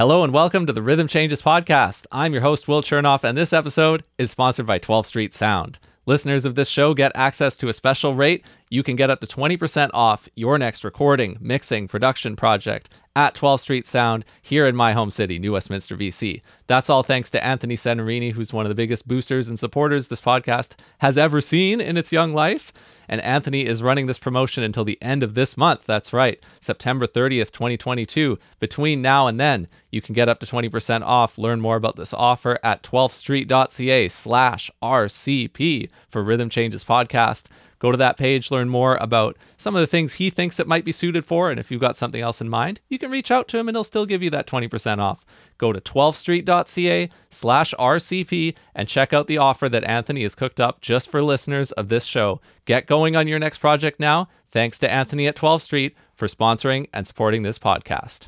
Hello and welcome to the Rhythm Changes podcast. I'm your host, Will Chernoff, and this episode is sponsored by 12th Street Sound. Listeners of this show get access to a special rate. You can get up to 20% off your next recording, mixing, production project at 12th Street Sound here in my home city, New Westminster, BC. That's all thanks to Anthony Senarini, who's one of the biggest boosters and supporters this podcast has ever seen in its young life. And Anthony is running this promotion until the end of this month. That's right, September 30th, 2022. Between now and then, you can get up to 20% off. Learn more about this offer at 12thstreet.ca slash RCP for Rhythm Changes Podcast. Go to that page, learn more about some of the things he thinks it might be suited for. And if you've got something else in mind, you can reach out to him and he'll still give you that 20% off. Go to 12thstreet.ca slash RCP and check out the offer that Anthony has cooked up just for listeners of this show. Get going on your next project now. Thanks to Anthony at 12th Street for sponsoring and supporting this podcast.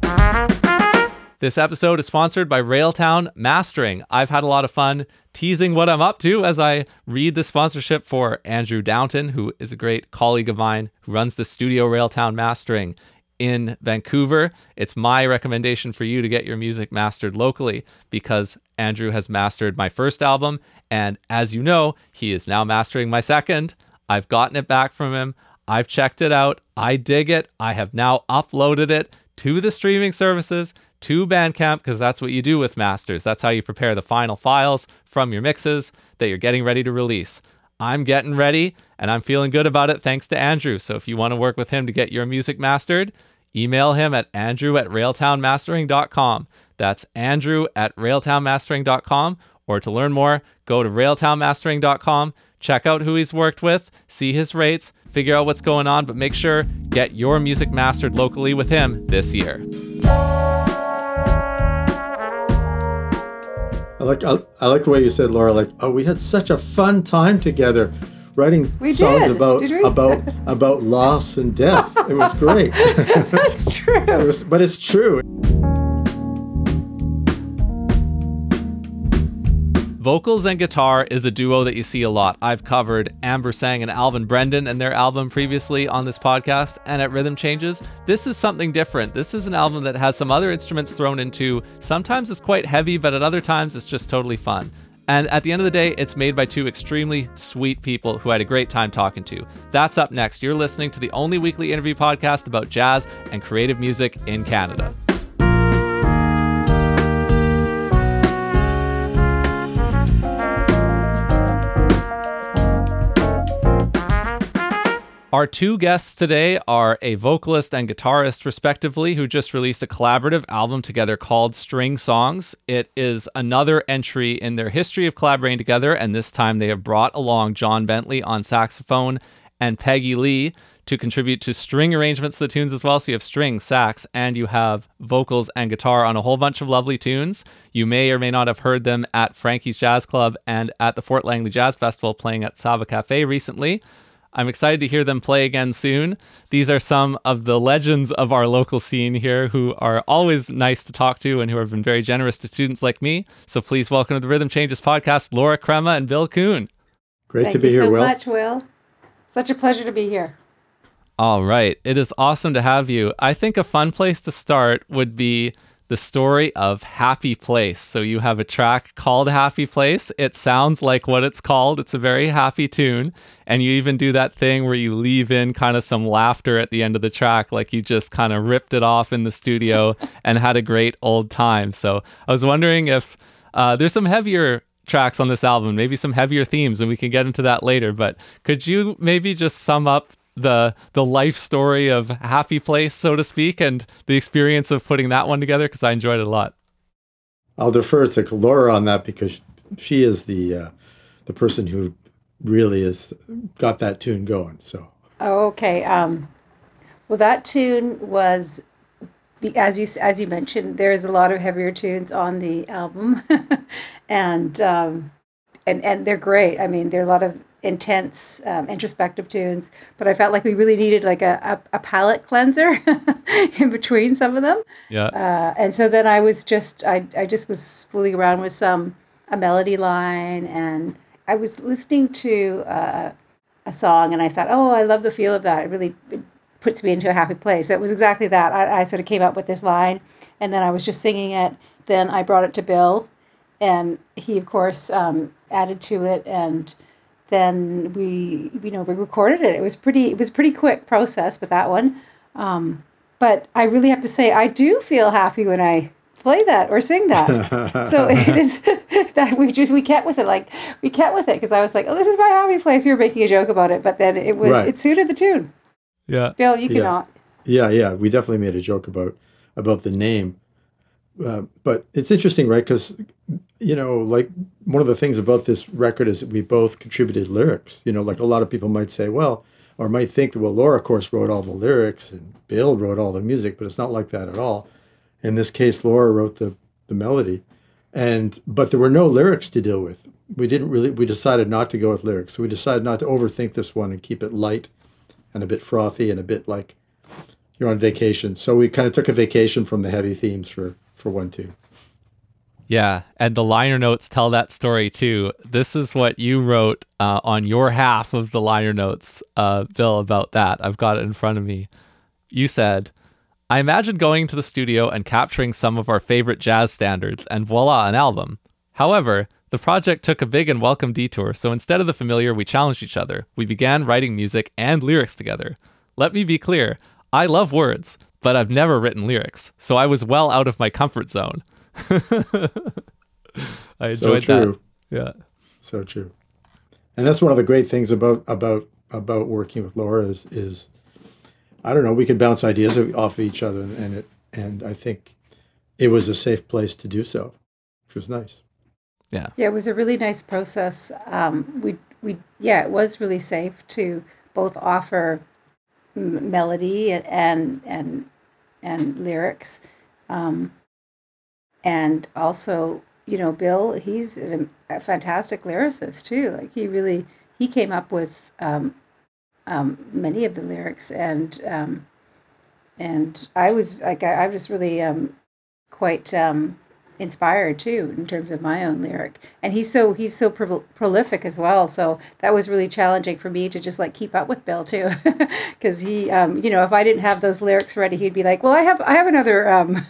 This episode is sponsored by Railtown Mastering. I've had a lot of fun teasing what I'm up to as I read the sponsorship for Andrew Downton, who is a great colleague of mine who runs the studio Railtown Mastering in Vancouver. It's my recommendation for you to get your music mastered locally because Andrew has mastered my first album. And as you know, he is now mastering my second. I've gotten it back from him. I've checked it out. I dig it. I have now uploaded it to the streaming services to Bandcamp because that's what you do with masters. That's how you prepare the final files from your mixes that you're getting ready to release. I'm getting ready and I'm feeling good about it thanks to Andrew. So if you want to work with him to get your music mastered, email him at andrew at railtownmastering.com. That's andrew at railtownmastering.com. Or to learn more, go to railtownmastering.com, check out who he's worked with, see his rates, figure out what's going on, but make sure get your music mastered locally with him this year. I like I, I, like the way you said, Laura. Like, oh, we had such a fun time together, writing we songs did. about did about about loss and death. It was great. That's true. it was, but it's true. Vocals and guitar is a duo that you see a lot. I've covered Amber Sang and Alvin Brendan and their album previously on this podcast and at Rhythm Changes. This is something different. This is an album that has some other instruments thrown into. Sometimes it's quite heavy, but at other times it's just totally fun. And at the end of the day, it's made by two extremely sweet people who I had a great time talking to. That's up next. You're listening to the only weekly interview podcast about jazz and creative music in Canada. Our two guests today are a vocalist and guitarist, respectively, who just released a collaborative album together called String Songs. It is another entry in their history of collaborating together, and this time they have brought along John Bentley on saxophone and Peggy Lee to contribute to string arrangements of the tunes as well. So you have string, sax, and you have vocals and guitar on a whole bunch of lovely tunes. You may or may not have heard them at Frankie's Jazz Club and at the Fort Langley Jazz Festival playing at Sava Cafe recently. I'm excited to hear them play again soon. These are some of the legends of our local scene here who are always nice to talk to and who have been very generous to students like me. So please welcome to the Rhythm Changes podcast, Laura Crema and Bill Coon. Great Thank to be you here, so Will. much, Will. Such a pleasure to be here. All right. It is awesome to have you. I think a fun place to start would be the story of Happy Place. So you have a track called Happy Place. It sounds like what it's called. It's a very happy tune. And you even do that thing where you leave in kind of some laughter at the end of the track, like you just kind of ripped it off in the studio and had a great old time. So I was wondering if uh, there's some heavier tracks on this album, maybe some heavier themes, and we can get into that later. But could you maybe just sum up the the life story of Happy Place, so to speak, and the experience of putting that one together because I enjoyed it a lot. I'll defer to Laura on that because she is the uh, the person who really has got that tune going. So okay. Um, well, that tune was the as you as you mentioned. There's a lot of heavier tunes on the album, and um, and and they're great. I mean, there are a lot of intense um, introspective tunes but i felt like we really needed like a, a, a palate cleanser in between some of them yeah uh, and so then i was just I, I just was fooling around with some a melody line and i was listening to uh, a song and i thought oh i love the feel of that it really it puts me into a happy place. So it was exactly that. I, I sort of came up with this line, and then I was just singing it. Then I brought it to Bill, and he of course um, added to it, and then we you know we recorded it. It was pretty it was pretty quick process with that one. Um, but I really have to say I do feel happy when I play that or sing that. so it is that we just we kept with it like we kept with it because I was like, oh, this is my happy place. You were making a joke about it, but then it was Right. it suited the tune. Yeah. Bill, you Yeah. cannot. Yeah, yeah, we definitely made a joke about about the name, uh, but it's interesting, right? Because you know, like one of the things about this record is that we both contributed lyrics. You know, like a lot of people might say, well, or might think that well, Laura, of course, wrote all the lyrics and Bill wrote all the music, but it's not like that at all. In this case, Laura wrote the the melody, and but there were no lyrics to deal with. We didn't really. We decided not to go with lyrics, so we decided not to overthink this one and keep it light and a bit frothy and a bit like you're on vacation. So we kind of took a vacation from the heavy themes for for one two. Yeah, and the liner notes tell that story too. This is what you wrote uh, on your half of the liner notes, uh, Bill, about that. I've got it in front of me. You said, I imagine going to the studio and capturing some of our favorite jazz standards, and voila, an album. However, the project took a big and welcome detour, so instead of the familiar, we challenged each other. We began writing music and lyrics together. Let me be clear I love words, but I've never written lyrics, so I was well out of my comfort zone. I enjoyed So true. that. Yeah. So true. And that's one of the great things about about about working with Laura is is I don't know, we could bounce ideas off of each other and it and I think it was a safe place to do so, which was nice. Yeah, Yeah, it was a really nice process. Um, we we yeah, it was really safe to both offer m- melody and and and, lyrics, um, and also you know Bill, he's a, a fantastic lyricist too. Like he really he came up with um, um, many of the lyrics and um, and I was like I, I was really um, quite um, inspired too in terms of my own lyric. And he's so he's so pro- prolific as well. So that was really challenging for me to just like keep up with bill too. Because he um you know if i didn't have those lyrics ready he'd be like well i have i have another um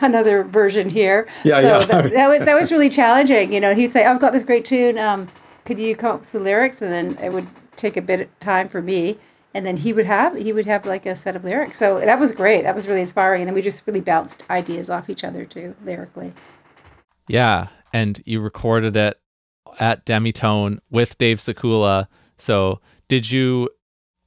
another version here. Yeah, so yeah. That, that was that was really challenging. You know he'd say i've got this great tune um could you come up with some lyrics? And then it would take a bit of time for me and then he would have he would have like a set of lyrics so that was great that was really inspiring and then we just really bounced ideas off each other too lyrically Yeah, and you recorded it at Demitone with Dave Sikula. So, did you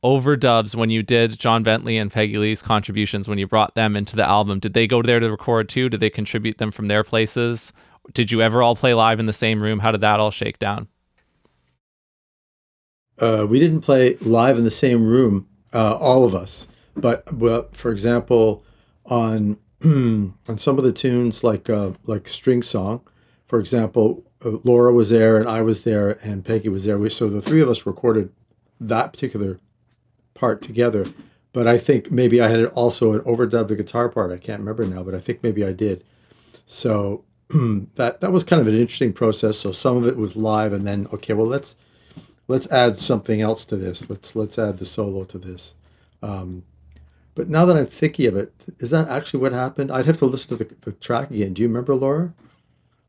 overdubs when you did John Bentley and Peggy Lee's contributions when you brought them into the album? Did they go there to record too? Did they contribute them from their places? Did you ever all play live in the same room? How did that all shake down? Uh, we didn't play live in the same room, uh, all of us. But well, for example, on on some of the tunes like uh, like String Song, for example, uh, Laura was there and I was there and Peggy was there. We, so the three of us recorded that particular part together. But I think maybe I had also an overdubbed guitar part. I can't remember now, but I think maybe I did. So that that was kind of an interesting process. So some of it was live, and then okay, well let's let's add something else to this. Let's let's add the solo to this. Um, but now that I'm thinking of it, is that actually what happened? I'd have to listen to the, the track again. Do you remember Laura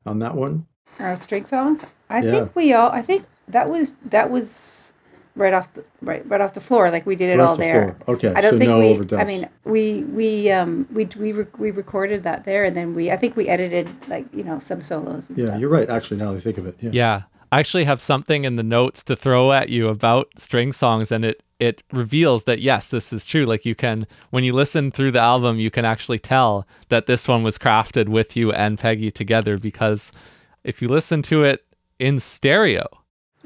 on that one? uh, string songs i Yeah. think we all i think that was that was right off the right right off the floor like we did it Right all the there floor. Okay, I don't so think no we. overdubs. I mean, we we um we we re- we recorded that there, and then we. I think we edited like you know some solos and yeah, stuff. you're right. Actually, now that I think of it, yeah. Yeah. I actually have something in the notes to throw at you about string songs and it it reveals that yes, this is true. Like you can when you listen through the album, you can actually tell that this one was crafted with you and Peggy together because if you listen to it in stereo,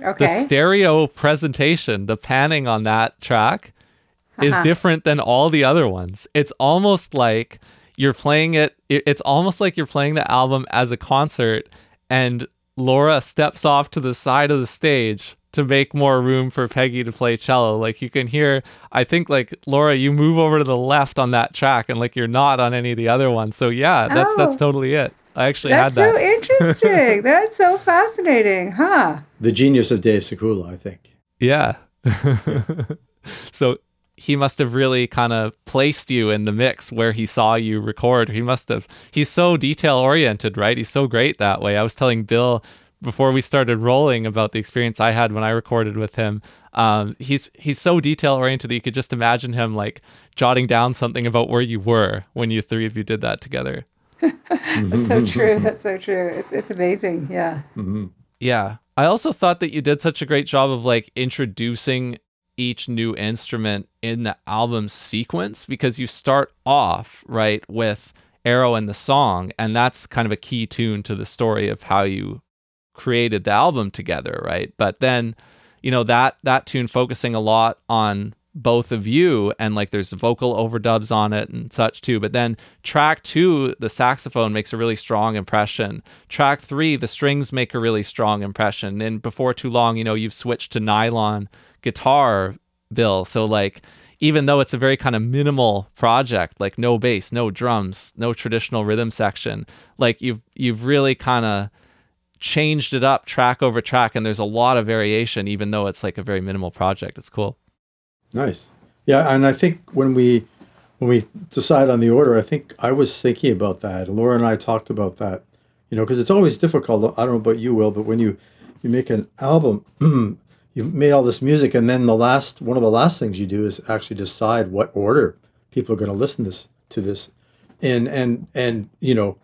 okay. the stereo presentation, the panning on that track is Uh-huh. different than all the other ones. It's almost like you're playing it- it's almost like you're playing the album as a concert and Laura steps off to the side of the stage to make more room for Peggy to play cello. Like you can hear, I think like Laura, you move over to the left on that track and like you're not on any of the other ones. So yeah, that's that's Oh. totally it. I actually had that. That's so interesting. That's so fascinating, huh? The genius of Dave Sikula, I think. Yeah. so he must have really kind of placed you in the mix where he saw you record. He must have. He's so detail oriented, right? He's so great that way. I was telling Bill before we started rolling about the experience I had when I recorded with him. Um, he's he's so detail oriented that you could just imagine him like jotting down something about where you were when you three of you did that together. That's so true. That's so true. It's it's amazing. Yeah. Mm-hmm. Yeah. I also thought that you did such a great job of like introducing each new instrument in the album sequence because you start off right with Arrow and the song, and that's kind of a key tune to the story of how you created the album together, right? But then, you know, that that tune focusing a lot on both of you and like there's vocal overdubs on it and such too but then track 2 the saxophone makes a really strong impression track 3 the strings make a really strong impression and before too long you know you've switched to nylon guitar bill so like even though it's a very kind of minimal project like no bass no drums no traditional rhythm section like you've you've really kind of changed it up track over track and there's a lot of variation even though it's like a very minimal project it's cool Nice. Yeah, and I think when we when we decide on the order, I think I was thinking about that. Laura and I talked about that. You know, because it's always difficult. I don't know about you, Will, but when you you make an album, you made all this music, and then the last one of the last things you do is actually decide what order people are going to listen this to this, and and and you know,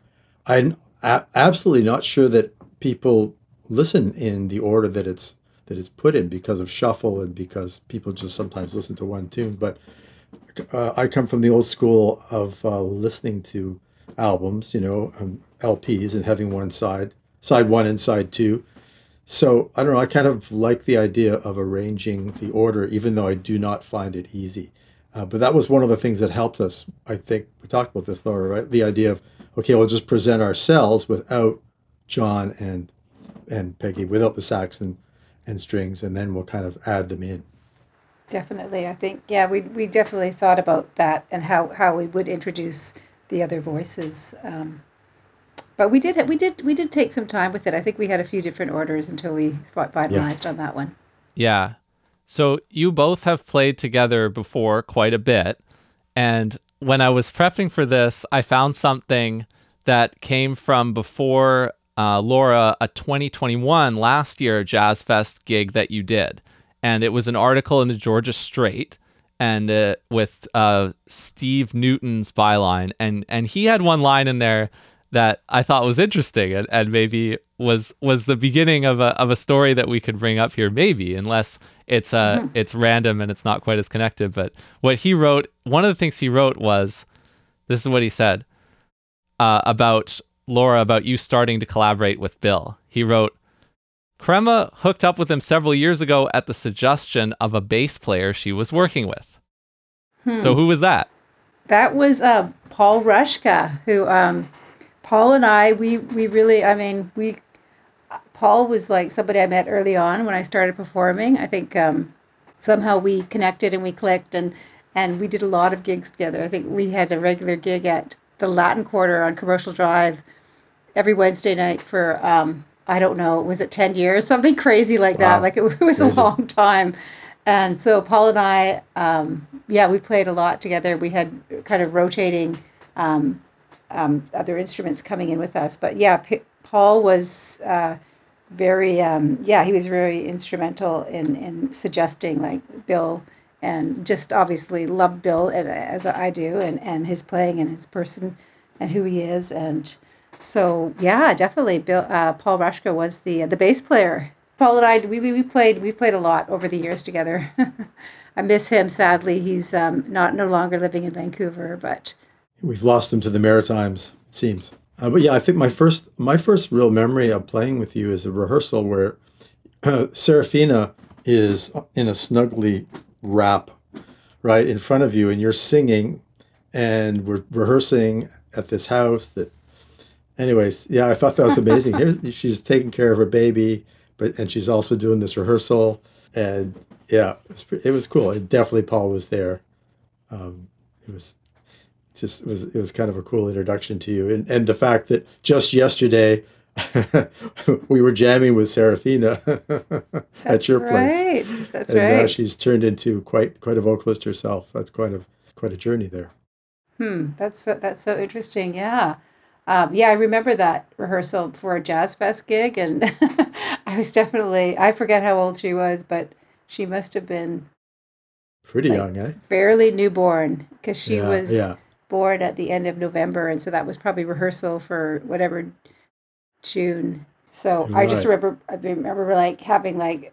I'm a- absolutely not sure that people listen in the order that it's that it's put in because of shuffle and because people just sometimes listen to one tune. But uh, I come from the old school of uh, listening to albums, you know, um, LPs and having one side, side one and side two. So I don't know. I kind of like the idea of arranging the order, even though I do not find it easy. Uh, but that was one of the things that helped us. I think we talked about this, Laura, right? The idea of okay, we'll just present ourselves without John and and Peggy, without the sax and and strings, and then we'll kind of add them in. Definitely. I think yeah, we we definitely thought about that and how how we would introduce the other voices. Um, but we did we did we did take some time with it. I think we had a few different orders until we spot finalized yeah. on that one. Yeah. So you both have played together before quite a bit, and when I was prepping for this, I found something that came from before uh, Laura a 2021 last year Jazz Fest gig that you did, and it was an article in the Georgia Straight and uh, with uh, Steve Newton's byline, and and he had one line in there that I thought was interesting and, and maybe was was the beginning of a of a story that we could bring up here, maybe unless it's uh mm-hmm. it's random and it's not quite as connected. But what he wrote, one of the things he wrote was, this is what he said uh, about Laura about you starting to collaborate with Bill. He wrote, Crema hooked up with him several years ago at the suggestion of a bass player she was working with. Hmm. So who was that? That was uh, Paul Rushka, who um, Paul and I we we really I mean we Paul was like somebody I met early on when I started performing. I think um, somehow we connected and we clicked and and we did a lot of gigs together. I think we had a regular gig at the Latin Quarter on Commercial Drive every Wednesday night for um, I don't know, was it ten years, something crazy like wow. that? Like it, was crazy. a long time. And so Paul and I, um, yeah, we played a lot together. We had kind of rotating um, um, other instruments coming in with us. But yeah, P- Paul was uh, very, um, yeah, he was very instrumental in in suggesting like Bill and just obviously loved Bill and, as I do and and his playing and his person and who he is and so yeah, definitely. Bill, uh, Paul Rushka was the the bass player. Paul and I we, we, we played we played a lot over the years together. I miss him sadly. He's um, not no longer living in Vancouver, but we've lost them to the Maritimes. It seems. Uh, but yeah, I think my first my first real memory of playing with you is a rehearsal where uh, Serafina is in a snuggly wrap right in front of you, and you're singing, and we're rehearsing at this house that anyways, yeah, I thought that was amazing. Here, she's taking care of her baby, but and she's also doing this rehearsal, and yeah, it was, it was cool. It, definitely, Paul was there. Um, it was just it was it was kind of a cool introduction to you, and and the fact that just yesterday we were jamming with Serafina at your place. That's and now she's turned into quite quite a vocalist herself. That's quite a quite a journey there. Hmm. That's so, that's so interesting. Yeah. Um, yeah, I remember that rehearsal for a jazz fest gig, and I was definitely I forget how old she was, but she must have been Pretty Like, young, eh? fairly newborn because she yeah, was yeah. Born at the end of November, and so that was probably rehearsal for whatever June. So I just remember I remember like having like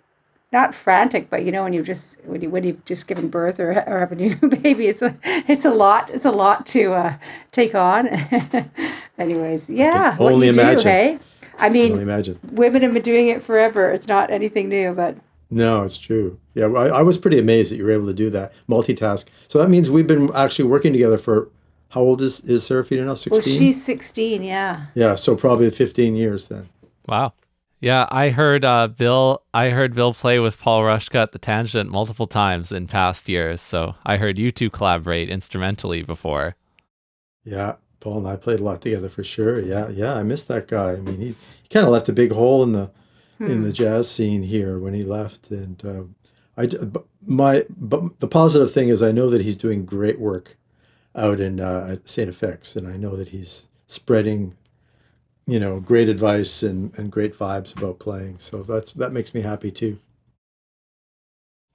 not frantic, but you know when you just when you when you've just given birth or, or have a new baby, it's a it's a lot it's a lot to uh, take on. Anyways, yeah, what only you do, imagine. hey? I I mean, only imagine. women have been doing it forever. It's not anything new, but No, it's true. Yeah, I, I was pretty amazed that you were able to do that multitask. So that means we've been actually working together for how old is is Serafina now? well, Sixteen. she's sixteen. Yeah. yeah, so probably fifteen years then. Wow. Yeah, I heard uh, Bill. I heard Bill play with Paul Rushka at the Tangent multiple times in past years. So I heard you two collaborate instrumentally before. Yeah, Paul and I played a lot together for sure. Yeah, yeah, I miss that guy. I mean, he, he kind of left a big hole in the in the jazz scene here when he left, and um, I j- but my but the positive thing is I know that he's doing great work out in uh, at Saint FX, and I know that he's spreading, you know, great advice and and great vibes about playing. So that's that makes me happy too.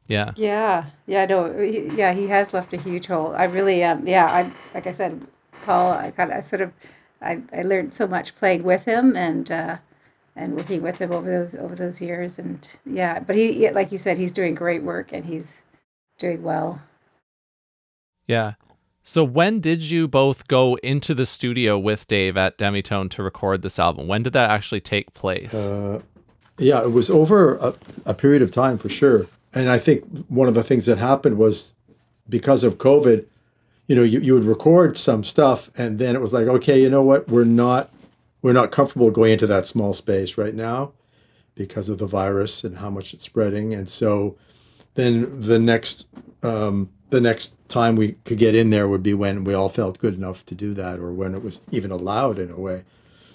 Yeah. Yeah, yeah, no, he, yeah, he has left a huge hole. I really, um, yeah, I like I said, Paul, I kind of, I sort of, I, I learned so much playing with him and uh, and working with him over those over those years, and yeah, but he, like you said, he's doing great work and he's doing well. Yeah. So when did you both go into the studio with Dave at Demitone to record this album? When did that actually take place? Uh, yeah, it was over a, a period of time for sure. And I think one of the things that happened was because of COVID, you know, you, you would record some stuff and then it was like, okay, you know what, we're not we're not comfortable going into that small space right now because of the virus and how much it's spreading. And so then the next um, the next time we could get in there would be when we all felt good enough to do that or when it was even allowed in a way.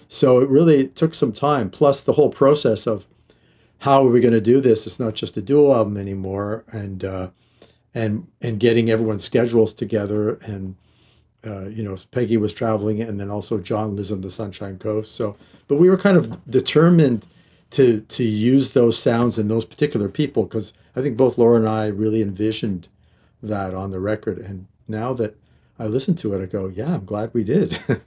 So it really took some time. Plus the whole process of how are we going to do this? It's not just a duo album anymore, and uh, and and getting everyone's schedules together. And uh, you know, Peggy was traveling, and then also John lives on the Sunshine Coast. So, but we were kind of determined to to use those sounds and those particular people because I think both Laura and I really envisioned that on the record. And now that I listen to it, I go, yeah, I'm glad we did.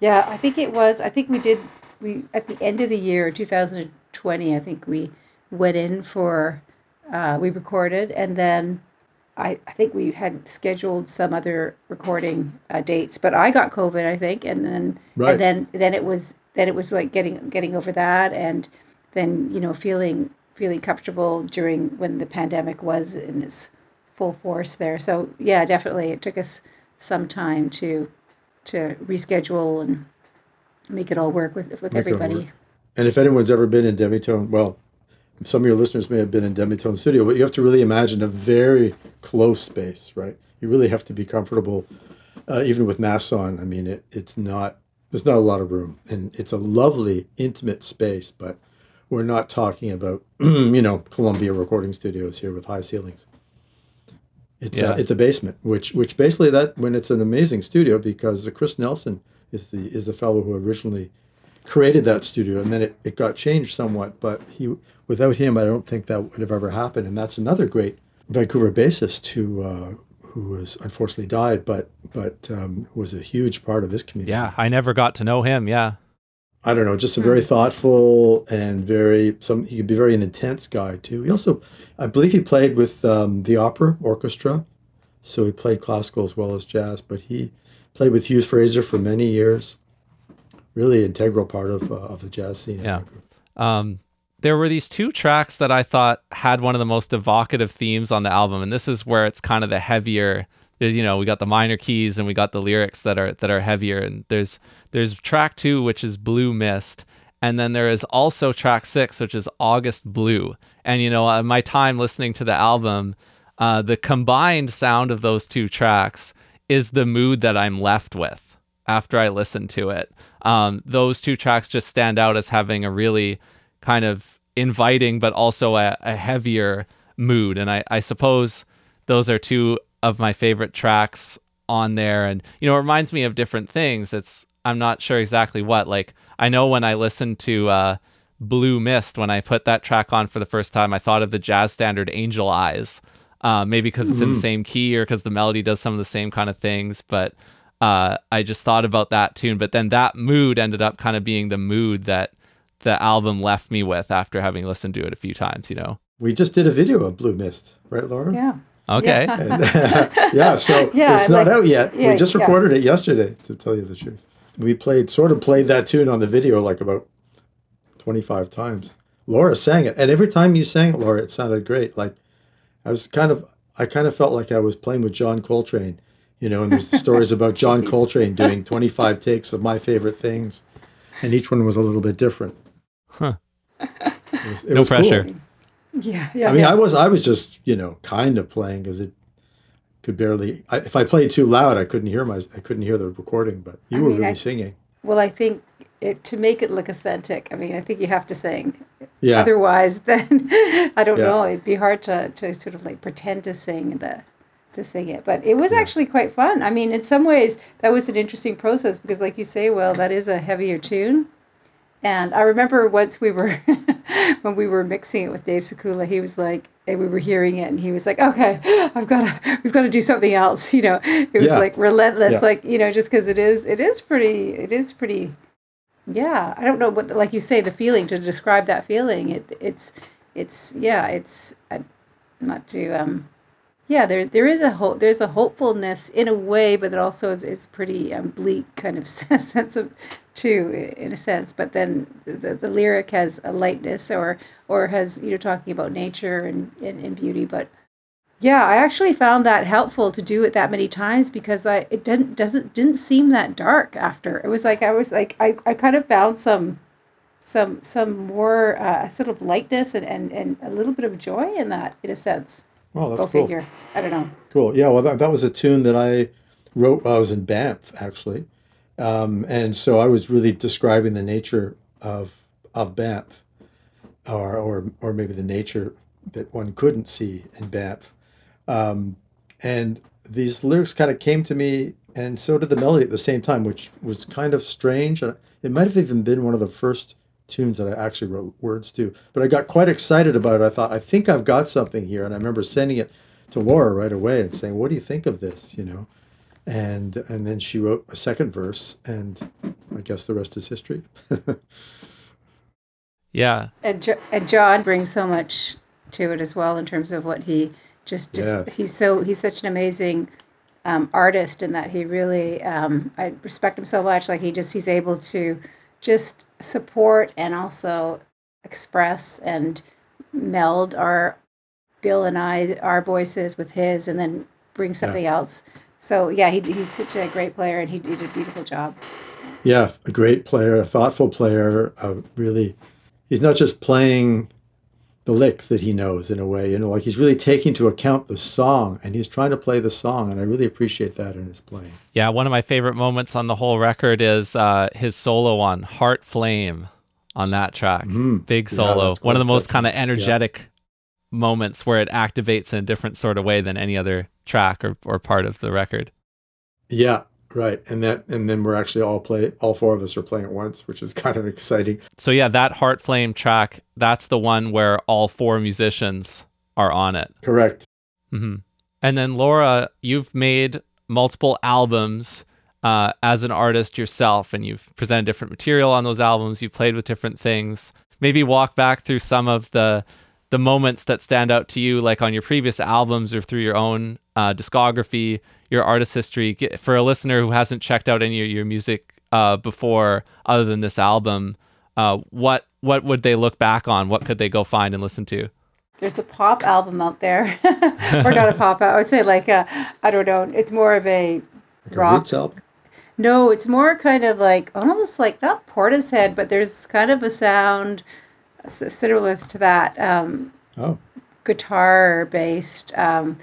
Yeah, I think it was. I think we did. We at the end of the year, 2020. I think we went in for. Uh, we recorded, and then I, I think we had scheduled some other recording uh, dates, but I got COVID, I think, and then Right. and then then it was then it was like getting getting over that, and then you know feeling feeling comfortable during when the pandemic was in its full force there. So yeah, definitely, it took us some time to to reschedule and make it all work with with Make everybody. work. And if anyone's ever been in Demitone, well, some of your listeners may have been in Demitone Studio, but you have to really imagine a very close space, right? You really have to be comfortable, uh, even with masks on. I mean, it, it's not, there's not a lot of room. And it's a lovely, intimate space, but we're not talking about, you know, Columbia recording studios here with high ceilings. It's, Yeah. a, it's a basement, which which basically that when it's an amazing studio because Chris Nelson is the is the fellow who originally created that studio and then it, it got changed somewhat but he without him i don't think that would have ever happened and that's another great vancouver bassist who uh, who was unfortunately died but but um, was a huge part of this community yeah, I never got to know him. Yeah. I don't know just a very thoughtful and very some he could be very an intense guy too he also i believe he played with um, the opera orchestra so he played classical as well as jazz but he played with hughes fraser for many years really integral part of, uh, of the jazz scene Yeah. Um, there were these two tracks that I thought had one of the most evocative themes on the album, and this is where it's kind of the heavier. You know, we got the minor keys and we got the lyrics that are that are heavier, and there's there's track two which is Blue Mist, and then there is also track six which is August Blue. And you know, uh, my time listening to the album, uh, the combined sound of those two tracks is the mood that I'm left with after I listen to it. Um, those two tracks just stand out as having a really kind of inviting, but also a, a heavier mood. And I, I suppose those are two of my favorite tracks on there. And, you know, it reminds me of different things. It's, I'm not sure exactly what. Like, I know when I listened to uh, Blue Mist, when I put that track on for the first time, I thought of the jazz standard Angel Eyes. Uh, maybe because it's in the Mhm. same key or because the melody does some of the same kind of things. But uh, I just thought about that tune. But then that mood ended up kind of being the mood that the album left me with after having listened to it a few times, you know? We just did a video of Blue Mist, right, Laura? Yeah. Okay. Yeah. And, yeah, so Yeah, it's not like- out yet. yeah, we just yeah. recorded it yesterday, to tell you the truth. We played, sort of played that tune on the video like about 25 times. Laura sang it, and every time you sang it, Laura, it sounded great. Like I was kind of, I kind of felt like I was playing with John Coltrane, you know. And there's the stories about John Coltrane doing 25 takes of my favorite things, and each one was a little bit different. Huh. It was, it No was cool. Yeah. Yeah. I mean, yeah. I was I was just you know kind of playing because it could barely. I, if I played too loud, I couldn't hear my I couldn't hear the recording. But you I were mean, really I- singing. Well, I think it, to make it look authentic, I mean, I think you have to sing. Yeah, Otherwise, then I don't Yeah. know. It'd be hard to, to sort of like pretend to sing the to sing it. But it was Yeah. actually quite fun. I mean, in some ways, that was an interesting process because, like you say, well, that is a heavier tune. And I remember once we were when we were mixing it with Dave Sikula, he was like, and we were hearing it, and he was like, "Okay, I've got to, we've got to do something else." You know, it was Yeah. like relentless, Yeah. like you know, just because it is, it is pretty, it is pretty. Yeah, I don't know what, like you say, the feeling to describe that feeling. It, it's, it's, yeah, it's uh, not to, um, yeah, there, there is a hope, there's a hopefulness in a way, but it also is, is pretty um, bleak kind of sense of, too, in a sense. But then the, the lyric has a lightness, or, or has you know talking about nature and, and, and beauty, but. Yeah, I actually found that helpful to do it that many times because I it didn't doesn't didn't seem that dark after. It was like I was like I, I kind of found some some some more uh, sort of lightness and, and, and a little bit of joy in that in a sense. Well, that's Go cool. figure. I don't know. Cool. Yeah. Well, that, that was a tune that I wrote while I was in Banff, actually, um, and so I was really describing the nature of of Banff, or or or maybe the nature that one couldn't see in Banff, um, and these lyrics kind of came to me, and so did the melody at the same time, which was kind of strange. And It might have even been one of the first tunes that I actually wrote words to, but I got quite excited about it. I thought, I think I've got something here, and I remember sending it to Laura right away and saying, "What do you think of this?" You know, and and then she wrote a second verse, and I guess the rest is history. Yeah. And jo- and John brings so much to it as well in terms of what he just just Yes. he's so he's such an amazing um, artist in that he really um, I respect him so much. Like he just he's able to just support and also express and meld our Bill and I our voices with his, and then bring something else. So yeah, he, he's such a great player, and he did a beautiful job. yeah, a great player, a thoughtful player. A really, he's not just playing the licks that he knows in a way. You know, like he's really taking into account the song, and he's trying to play the song, and I really appreciate that in his playing. Yeah. One of my favorite moments on the whole record is uh, his solo on Heart Flame on that track. Mhm. Big solo. that's One of the most kind of energetic moments where it activates in a different sort of way than any other track or, or part of the record. Yeah, right. And that, and then we're actually all play, all four of us are playing at once, which is kind of exciting. So yeah, that Heart Flame track, that's the one where all four musicians are on it. Correct. hmm And then Laura, you've made multiple albums uh, as an artist yourself, and you've presented different material on those albums. You've played with different things. Maybe walk back through some of the the moments that stand out to you, like on your previous albums or through your own uh, discography, your artist history. Get, for a listener who hasn't checked out any of your music uh, before, other than this album, uh, what what would they look back on? What could they go find and listen to? There's a pop album out there, or not a pop. Album. I would say like a, I don't know. It's more of a Like Rock. a no. It's more kind of like almost like not Portishead, but there's kind of a sound similar to that um, Oh, guitar based um,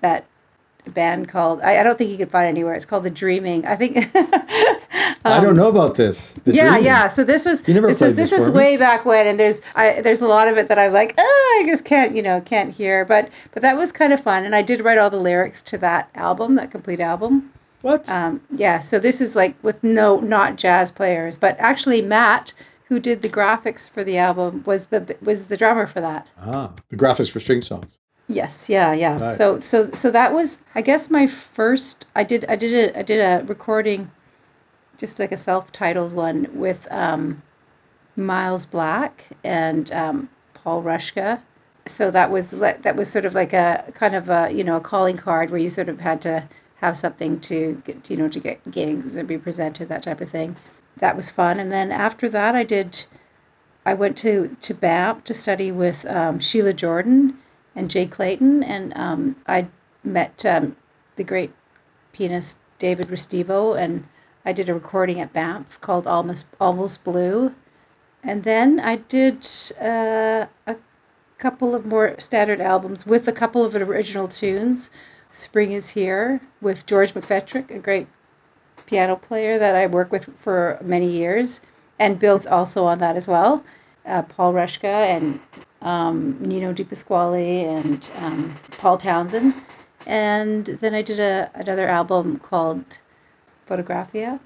that band called I, I don't think you can find anywhere. It's called The Dreaming. I think I don't know about this. The Um, yeah, Dreaming. yeah. So this was You never this was this this way back when, and there's I there's a lot of it that I'm like, oh, I just can't you know can't hear. But but that was kind of fun, and I did write all the lyrics to that album, that complete album. What? Um, yeah, so this is like with no not jazz players, but actually Matt, who did the graphics for the album, was the was the drummer for that. ah, the graphics for string songs. Yes, yeah, yeah. Right. So so so that was I guess my first I did I did a I did a recording just like a self-titled one with um Miles Black and um Paul Rushka. So that was that was sort of like a kind of a you know a calling card where you sort of had to have something to get you know to get gigs and be presented that type of thing. That was fun. And then after that I did I went to to Banff to study with um, Sheila Jordan and Jay Clayton, and um, I met um, the great pianist David Restivo, and I did a recording at Banff called Almost Almost Blue, and then I did uh, a couple of more standard albums with a couple of original tunes. Spring is Here with George McFetridge, a great piano player that I worked with for many years, and Bill's also on that as well. Uh, Paul Rushka and um, Nino Di Pasquale and um, Paul Townsend. And then I did a, another album called Photographia,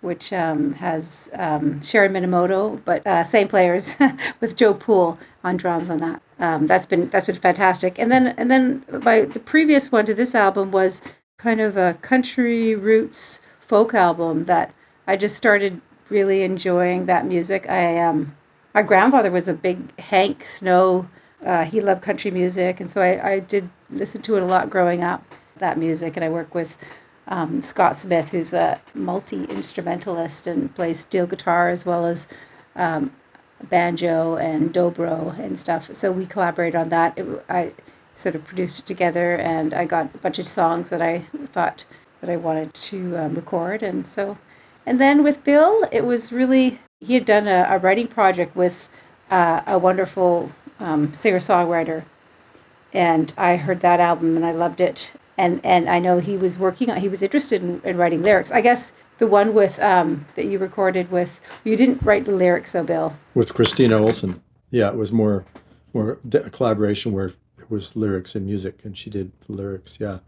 which um, has um, Sharon Minemoto, but uh, same players with Joe Poole on drums on that. Um, that's been that's been fantastic. And then and then my the previous one to this album was kind of a country roots folk album that I just started really enjoying that music. I um my grandfather was a big Hank Snow. Uh, he loved country music, and so I, I did listen to it a lot growing up. That music, and I work with um, Scott Smith, who's a multi instrumentalist and plays steel guitar as well as um, banjo and dobro and stuff. So we collaborate on that. It, I sort of produced it together, and I got a bunch of songs that I thought that I wanted to um, record, and so. And then with Bill, it was really he had done a, a writing project with uh, a wonderful um, singer songwriter, and I heard that album and I loved it. And and I know he was working on he was interested in, in writing lyrics. I guess the one with um, that you recorded with you didn't write the lyrics, so Bill. with Christina Olson. Yeah, it was more more a collaboration where it was lyrics and music, and she did the lyrics. Yeah,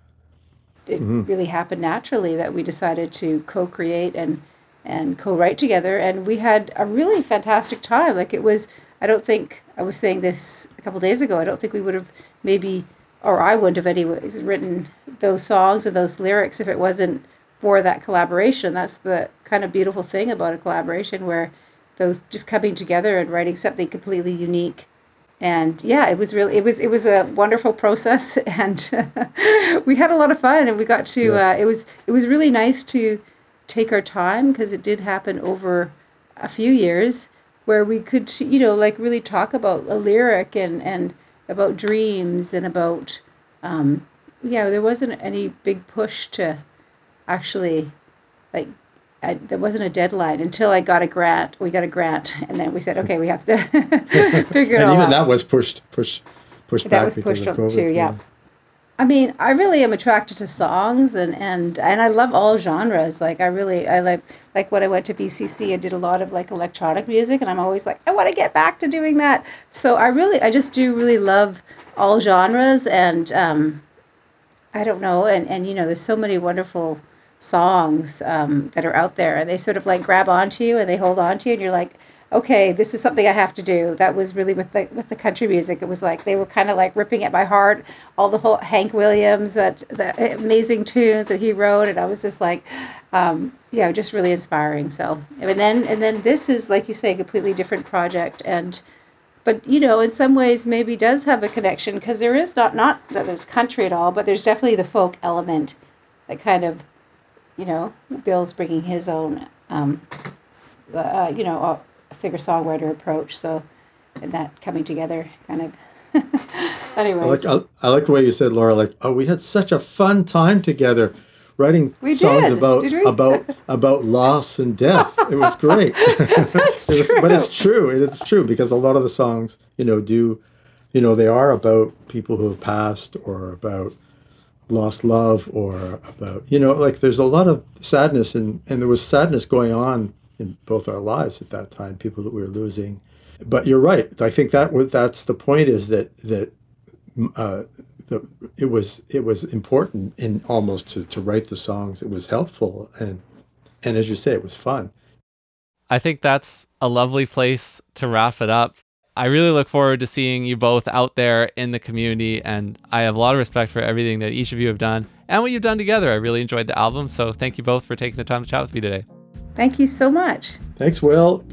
it really happened naturally that we decided to co-create and and co-write together and we had a really fantastic time. Like it was i don't think i was saying this a couple days ago i don't think we would have maybe or i wouldn't have anyways written those songs and those lyrics if it wasn't for that collaboration. That's the kind of beautiful thing about a collaboration where those just coming together and writing something completely unique. And yeah it was really it was it was a wonderful process and we had a lot of fun and we got to Yeah. uh, it was it was really nice to take our time because it did happen over a few years where we could you know like really talk about a lyric and and about dreams and about um yeah there wasn't any big push to actually like I, there wasn't a deadline until I got a grant. We got a grant, and then we said, "Okay, we have to figure it out. and all even out." that was pushed pushed pushed That back was because pushed of up COVID. too, yeah. I mean, I really am attracted to songs, and and and I love all genres. Like I really, I like like when I went to BCC, I did a lot of like electronic music, and I'm always like, I want to get back to doing that. So I really, I just do really love all genres, and um, I don't know, and and you know, there's so many wonderful songs um, that are out there, and they sort of like grab onto you and they hold on to you, and you're like, okay, this is something I have to do. That was really with the with the country music. It was like they were kind of like ripping at my heart. All the whole Hank Williams, that the amazing tunes that he wrote, and I was just like, um, yeah, just really inspiring. So, and then and then this is like you say, a completely different project, and but you know, in some ways, maybe does have a connection because there is not not that it's country at all, but there's definitely the folk element that kind of, you know, Bill's bringing his own, um, uh, you know, a singer songwriter approach. So, and that coming together, kind of. I Anyways, like I, I like the way you said, Laura. Like, oh, we had such a fun time together, writing We songs did, about did about about loss and death. It was great. That's It was- but it's true. It is true because a lot of the songs, you know, do, you know, they are about people who have passed or about lost love or about you know like there's a lot of sadness and and there was sadness going on in both our lives at that time people that we were losing but you're right i think that was that's the point is that that uh, the, it was it was important in almost to, to write the songs it was helpful and and as you say it was fun I think that's a lovely place to wrap it up. I really look forward to seeing you both out there in the community, and I have a lot of respect for everything that each of you have done and what you've done together. I really enjoyed the album, so thank you both for taking the time to chat with me today. Thank you so much. thanks will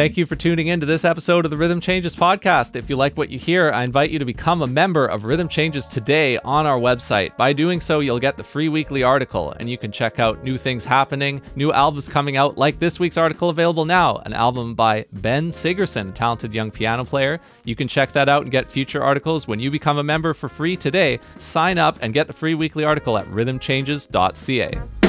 Thank you for tuning in to this episode of the Rhythm Changes podcast. If you like what you hear, I invite you to become a member of Rhythm Changes today on our website. By doing so, you'll get the free weekly article and you can check out new things happening, new albums coming out, like this week's article available now, an album by Ben Sigerson, talented young piano player. You can check that out and get future articles when you become a member for free today. Sign up and get the free weekly article at rhythmchanges.ca.